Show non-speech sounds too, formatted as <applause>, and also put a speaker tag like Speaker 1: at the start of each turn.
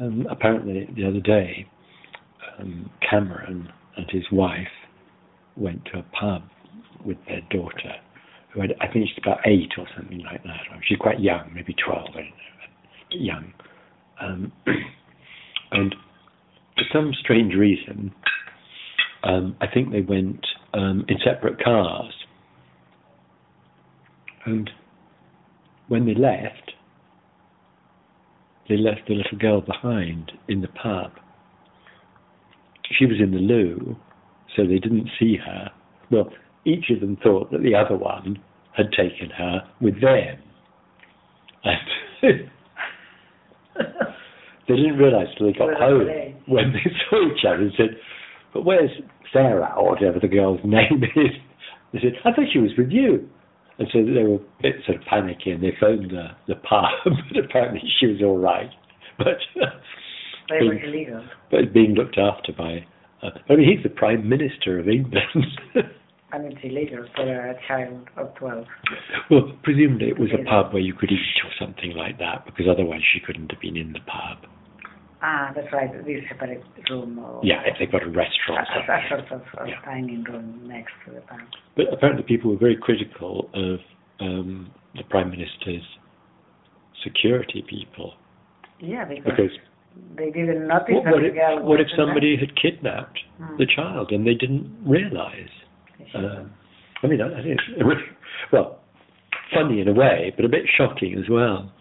Speaker 1: um, apparently the other day, um, Cameron and his wife went to a pub with their daughter, who had, I think she's about eight or something like that. She's quite young, maybe 12, I don't know, young. Um, <clears throat> and for some strange reason, um, I think they went um, in separate cars. And when they left, they left the little girl behind in the pub. She was in the loo, so they didn't see her. Well, each of them thought that the other one had taken her with them. And <laughs> they didn't realise till they got home when they <laughs> saw each other and said, But where's Sarah, or whatever the girl's <laughs> name is? They said, I thought she was with you. And so they were a bit sort of panicky and they phoned the, the pub, <laughs> but apparently she was all right. But, <laughs>
Speaker 2: they being, were illegal.
Speaker 1: But being looked after by, uh, I mean, he's the Prime Minister of England. <laughs>
Speaker 2: and it's illegal for a child of 12.
Speaker 1: Well, presumably it was a pub where you could eat or something like that, because otherwise she couldn't have been in the pub.
Speaker 2: Ah, that's right. This separate room. Or
Speaker 1: yeah, if they've got a restaurant.
Speaker 2: A, a sort of a yeah. dining room next to the pub.
Speaker 1: But apparently people were very critical of um, the Prime Minister's security people.
Speaker 2: Yeah, because,
Speaker 1: because
Speaker 2: they didn't notice
Speaker 1: what, what, if, what if somebody had kidnapped hmm. the child and they didn't realise? Um, I mean, I, I think it's well, funny in a way, but a bit shocking as well.